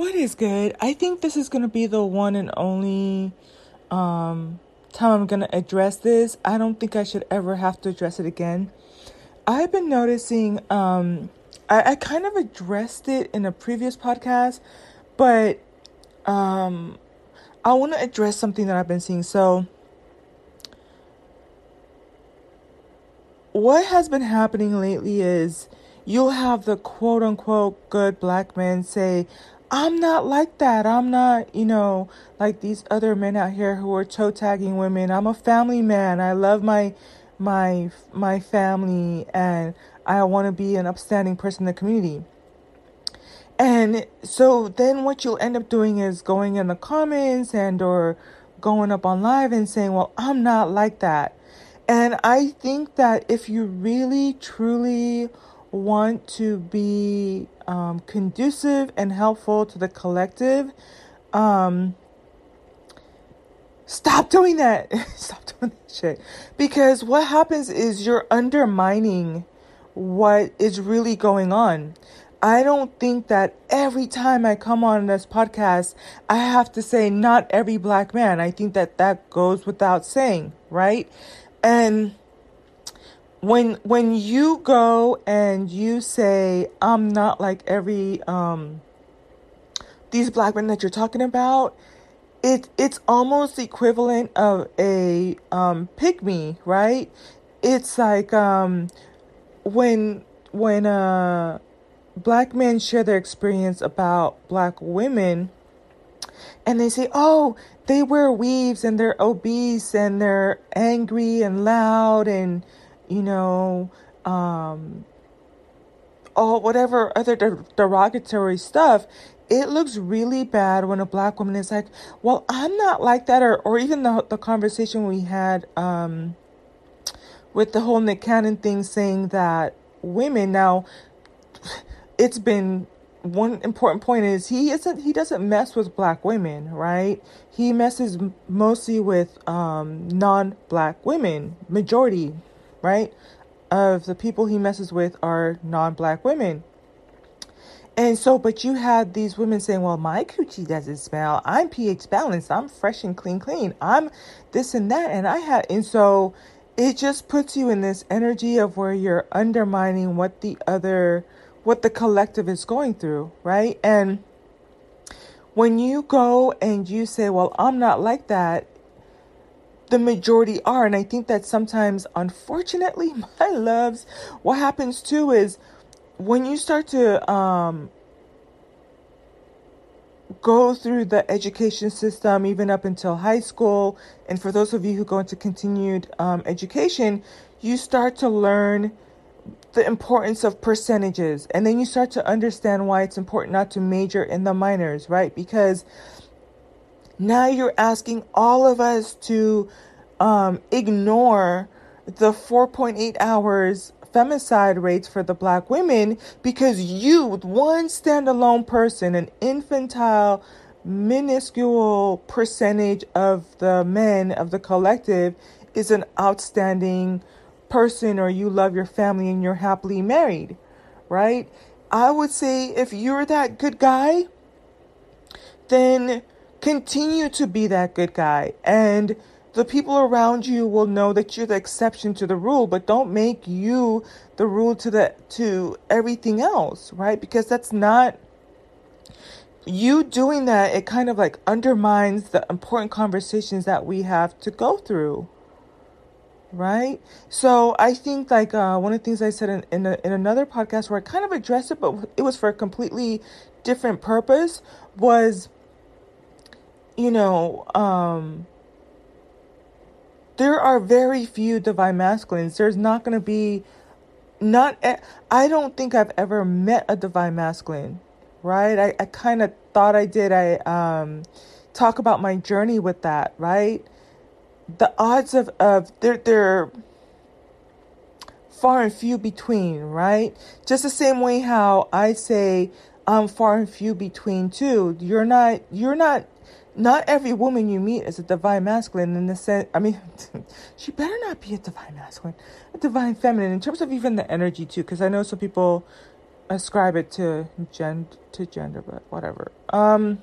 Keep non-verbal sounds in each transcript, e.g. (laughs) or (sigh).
What is good? I think this is going to be the one and only um, time I'm going to address this. I don't think I should ever have to address it again. I've been noticing, um, I, I kind of addressed it in a previous podcast, but um, I want to address something that I've been seeing. So, what has been happening lately is you'll have the quote unquote good black men say, I'm not like that. I'm not, you know, like these other men out here who are toe tagging women. I'm a family man. I love my my my family and I want to be an upstanding person in the community. And so then what you'll end up doing is going in the comments and or going up on live and saying, "Well, I'm not like that." And I think that if you really truly want to be um, conducive and helpful to the collective, um, stop doing that. (laughs) stop doing that shit. Because what happens is you're undermining what is really going on. I don't think that every time I come on this podcast, I have to say not every black man. I think that that goes without saying, right? And when when you go and you say i'm not like every um these black men that you're talking about it it's almost equivalent of a um pick me right? It's like um when when uh black men share their experience about black women and they say oh they wear weaves and they're obese and they're angry and loud and you know, um, all whatever other der- derogatory stuff, it looks really bad when a black woman is like, "Well, I'm not like that," or or even the the conversation we had um, with the whole Nick Cannon thing, saying that women now, it's been one important point is he isn't he doesn't mess with black women right? He messes mostly with um non-black women majority right, of the people he messes with are non black women. And so, but you had these women saying, well, my coochie doesn't smell. I'm pH balanced. I'm fresh and clean, clean. I'm this and that. And I had, and so it just puts you in this energy of where you're undermining what the other, what the collective is going through, right? And when you go and you say, well, I'm not like that, the majority are. And I think that sometimes, unfortunately, (laughs) my loves, what happens too is when you start to um, go through the education system, even up until high school, and for those of you who go into continued um, education, you start to learn the importance of percentages. And then you start to understand why it's important not to major in the minors, right? Because now you're asking all of us to um, ignore the 4.8 hours femicide rates for the black women because you, one standalone person, an infantile, minuscule percentage of the men of the collective, is an outstanding person or you love your family and you're happily married, right? I would say if you're that good guy, then continue to be that good guy. And the people around you will know that you're the exception to the rule, but don't make you the rule to the to everything else, right? Because that's not you doing that, it kind of like undermines the important conversations that we have to go through. Right? So I think like uh, one of the things I said in in, a, in another podcast where I kind of addressed it, but it was for a completely different purpose, was you know, um, there are very few divine masculines. There's not going to be, not, I don't think I've ever met a divine masculine, right? I, I kind of thought I did. I um, talk about my journey with that, right? The odds of, of they're, they're far and few between, right? Just the same way how I say I'm far and few between too. You're not, you're not not every woman you meet is a divine masculine in the sense i mean (laughs) she better not be a divine masculine a divine feminine in terms of even the energy too because i know some people ascribe it to gen to gender, but whatever. Um,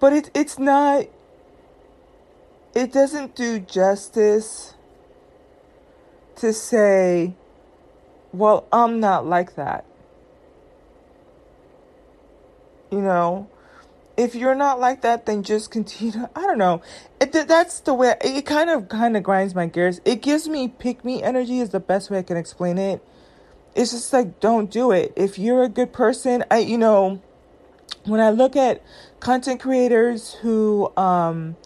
but it it's not. It doesn't do justice to say, well, I'm not like that. You know, if you're not like that, then just continue. I don't know. It, that's the way it kind of kind of grinds my gears. It gives me pick me energy is the best way I can explain it. It's just like don't do it. If you're a good person, I you know, when I look at content creators who um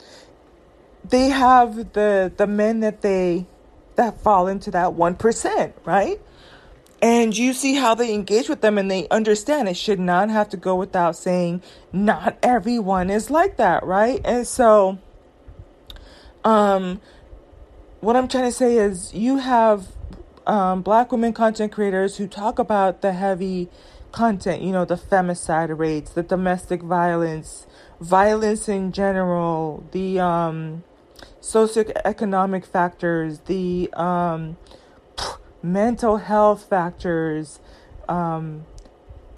they have the the men that they that fall into that 1%, right? And you see how they engage with them and they understand it should not have to go without saying not everyone is like that, right? And so um what I'm trying to say is you have um, black women content creators who talk about the heavy content, you know, the femicide rates, the domestic violence, violence in general, the um, socioeconomic factors, the um, mental health factors, um,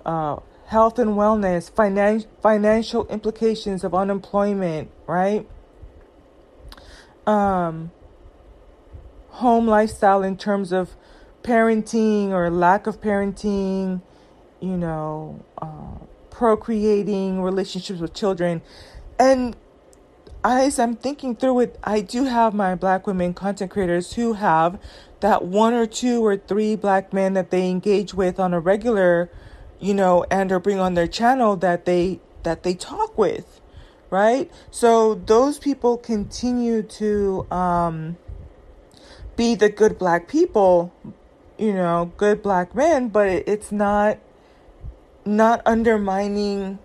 uh, health and wellness, finan- financial implications of unemployment, right? Um, home lifestyle in terms of parenting or lack of parenting, you know, uh, procreating, relationships with children. And as I'm thinking through it, I do have my black women content creators who have that one or two or three black men that they engage with on a regular, you know, and or bring on their channel that they that they talk with, right? So those people continue to um, be the good black people, you know, good black men, but it, it's not not undermining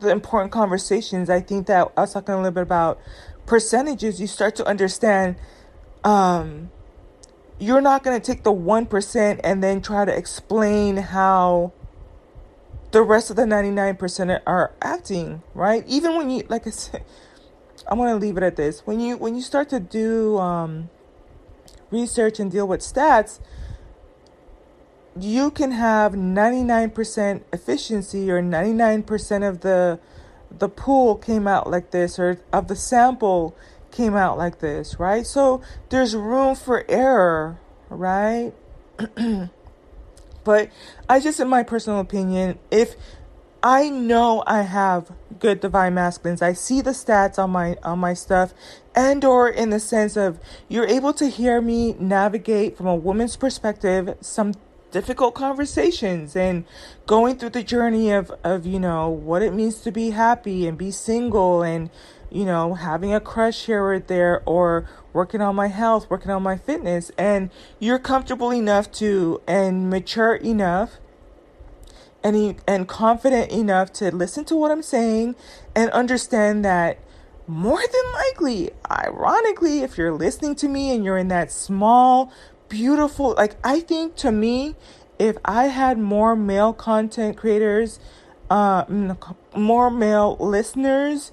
the important conversations. I think that I was talking a little bit about percentages. You start to understand um, you're not going to take the 1% and then try to explain how the rest of the 99% are acting, right? Even when you, like I said, (laughs) I'm going to leave it at this. When you when you start to do um, research and deal with stats, you can have 99% efficiency or 99% of the the pool came out like this or of the sample came out like this, right? So there's room for error, right? (clears throat) but I just in my personal opinion, if I know I have good divine masculines. I see the stats on my on my stuff and or in the sense of you're able to hear me navigate from a woman's perspective some difficult conversations and going through the journey of of you know what it means to be happy and be single and you know having a crush here or there or working on my health working on my fitness. And you're comfortable enough to and mature enough and and confident enough to listen to what I'm saying and understand that more than likely, ironically, if you're listening to me and you're in that small, beautiful, like I think to me, if I had more male content creators, uh, more male listeners,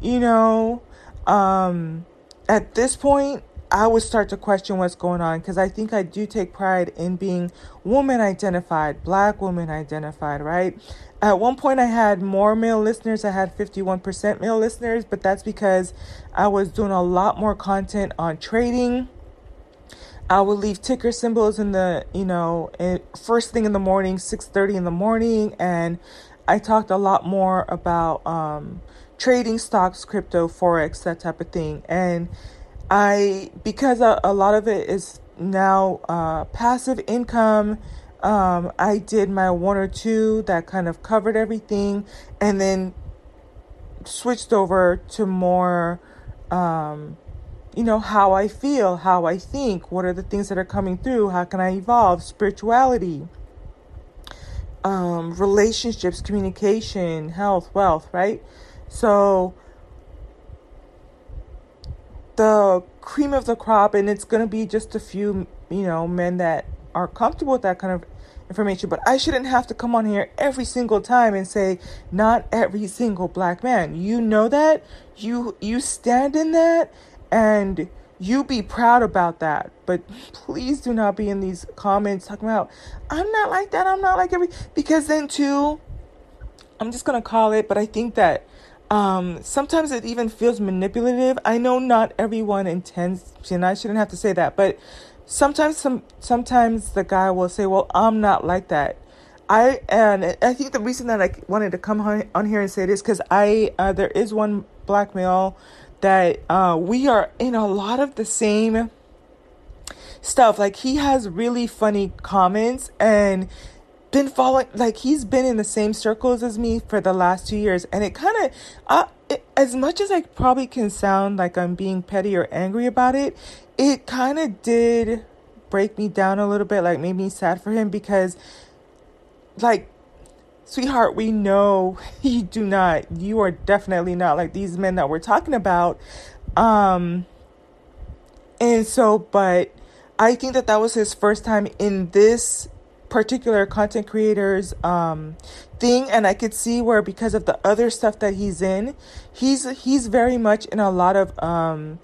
you know, um, at this point, I would start to question what's going on because I think I do take pride in being woman identified, black woman identified, right? At one point, I had more male listeners. I had 51% male listeners, but that's because I was doing a lot more content on trading. I would leave ticker symbols in the, you know, first thing in the morning, 6:30 in the morning, and I talked a lot more about um, trading stocks, crypto, forex, that type of thing, and I because a, a lot of it is now uh, passive income. Um, I did my one or two that kind of covered everything, and then switched over to more, um, you know, how I feel, how I think, what are the things that are coming through, how can I evolve, spirituality, um, relationships, communication, health, wealth, right? So the cream of the crop and it's going to be just a few, you know, men that are comfortable with that kind of information. But I shouldn't have to come on here every single time and say, not every single black man. You know that. You you stand in that and you be proud about that. But please do not be in these comments talking about, I'm not like that, I'm not like every, because then too, I'm just going to call it, but I think that um, sometimes it even feels manipulative. I know not everyone intends, and I shouldn't have to say that, but sometimes some sometimes the guy will say, "Well, I'm not like that." I and I think the reason that I wanted to come on here and say this because I uh, there is one black male that uh, we are in a lot of the same stuff. Like he has really funny comments and been following like he's been in the same circles as me for the last two years and it kind of uh, as much as i probably can sound like i'm being petty or angry about it it kind of did break me down a little bit like made me sad for him because like sweetheart we know (laughs) you do not you are definitely not like these men that we're talking about. Um and so but i think that that was his first time in this particular content creators um, thing. And i could see where because of the other stuff that he's in he's he's very much in a lot of um,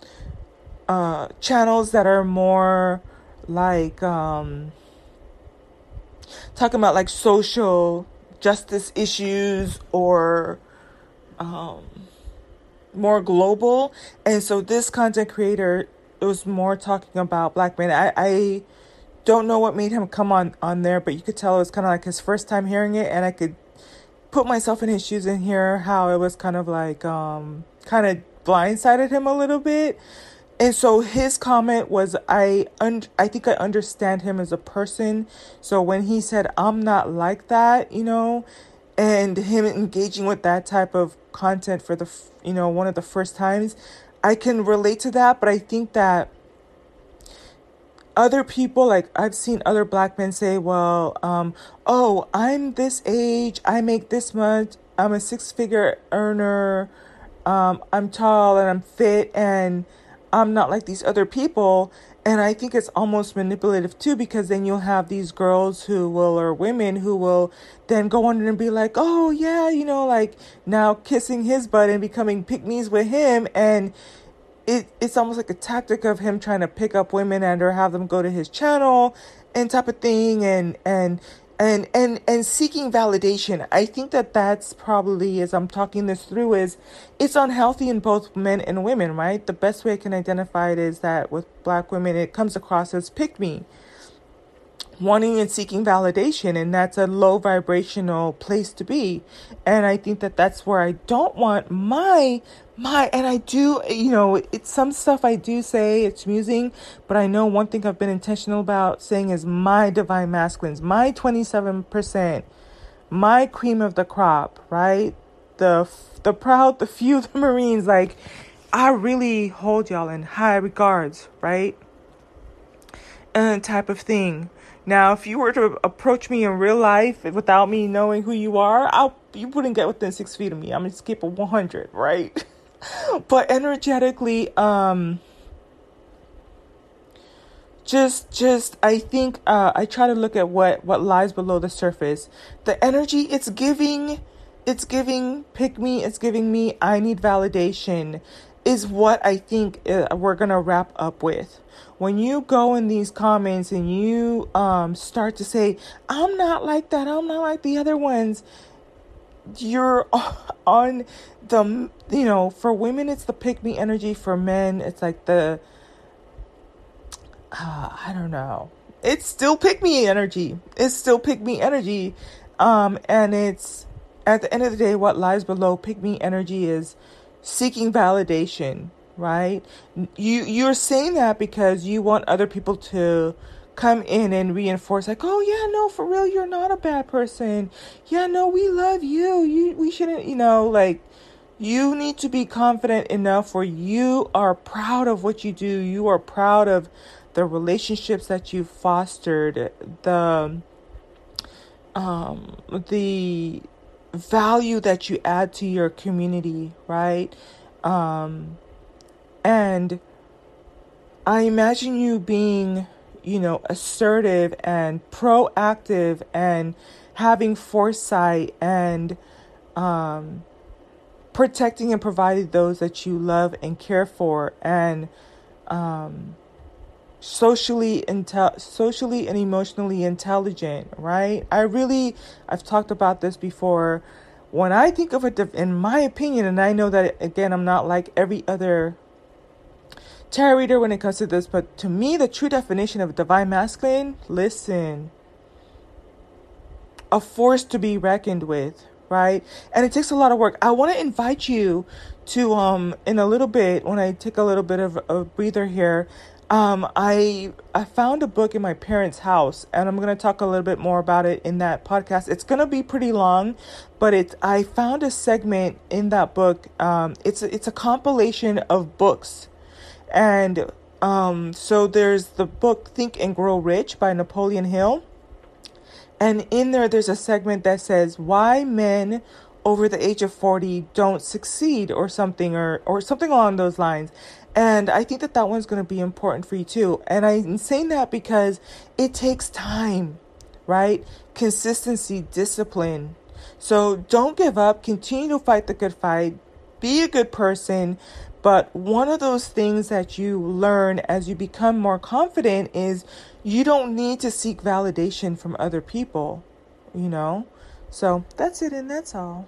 uh, channels that are more like um, talking about like social justice issues or um, more global and so this content creator was more talking about black men i, I don't know what made him come on on there, but you could tell it was kind of like his first time hearing it, and I could put myself in his shoes and hear how it was kind of like um kind of blindsided him a little bit. And so his comment was I un- I think I understand him as a person. So when he said I'm not like that, you know, and him engaging with that type of content for the you know one of the first times, I can relate to that, but I think that other people like i've seen other black men say well um, oh i'm this age i make this much i'm a six figure earner um, i'm tall and i'm fit and i'm not like these other people and i think it's almost manipulative too because then you'll have these girls who will or women who will then go on and be like oh yeah you know like now kissing his butt and becoming pick with him and it it's almost like a tactic of him trying to pick up women and or have them go to his channel and type of thing and and and and and seeking validation. I think that that's probably as i'm talking this through is it's unhealthy in both men and women right? The best way i can identify it is that with black women it comes across as pick me wanting and seeking validation and that's a low vibrational place to be. And i think that that's where i don't want my my and i do you know it's some stuff i do say it's amusing but i know one thing i've been intentional about saying is my divine masculines my 27% my cream of the crop right? The the proud the few (laughs) the marines like i really hold y'all in high regards right? And type of thing now, if you were to approach me in real life without me knowing who you are, I'll you wouldn't get within six feet of me. I'm gonna skip a 100, right? (laughs) but energetically, um, just just I think uh, I try to look at what what lies below the surface. The energy it's giving, it's giving pick me. It's giving me. I need validation. Is what I think uh, we're gonna wrap up with when you go in these comments and you um, start to say, I'm not like that, I'm not like the other ones, you're (laughs) on the, you know, for women, it's the pick me energy. For men, it's like the, uh, I don't know. It's still pick me energy. It's still pick me energy. Um, and it's at the end of the day, what lies below pick me energy is seeking validation right? You you're saying that because you want other people to come in and reinforce like, "Oh yeah, no, for real, you're not a bad person. Yeah, no, we love you. You we shouldn't, you know, like you need to be confident enough where you are proud of what you do. You are proud of the relationships that you fostered, the um the value that you add to your community, right? Um and I imagine you being, you know, assertive and proactive and having foresight and um, protecting and providing those that you love and care for and um, socially intel socially and emotionally intelligent right? I really i've talked about this before. When i think of it in my opinion and i know that again i'm not like every other tarot reader when it comes to this but to me the true definition of divine masculine listen a force to be reckoned with right? And it takes a lot of work. I want to invite you to um in a little bit when i take a little bit of a breather here um, I I found a book in my parents' house, and I'm gonna talk a little bit more about it in that podcast. It's gonna be pretty long, but it's I found a segment in that book. Um, it's it's a compilation of books, and um, so there's the book Think and Grow Rich by Napoleon Hill, and in there there's a segment that says why men over the age of 40 don't succeed or something or or something along those lines and I think that that one's going to be important for you too. And I'm saying that because it takes time, right? Consistency, discipline. So don't give up. Continue to fight the good fight. Be a good person. But one of those things that you learn as you become more confident is you don't need to seek validation from other people, you know? So that's it, and that's all.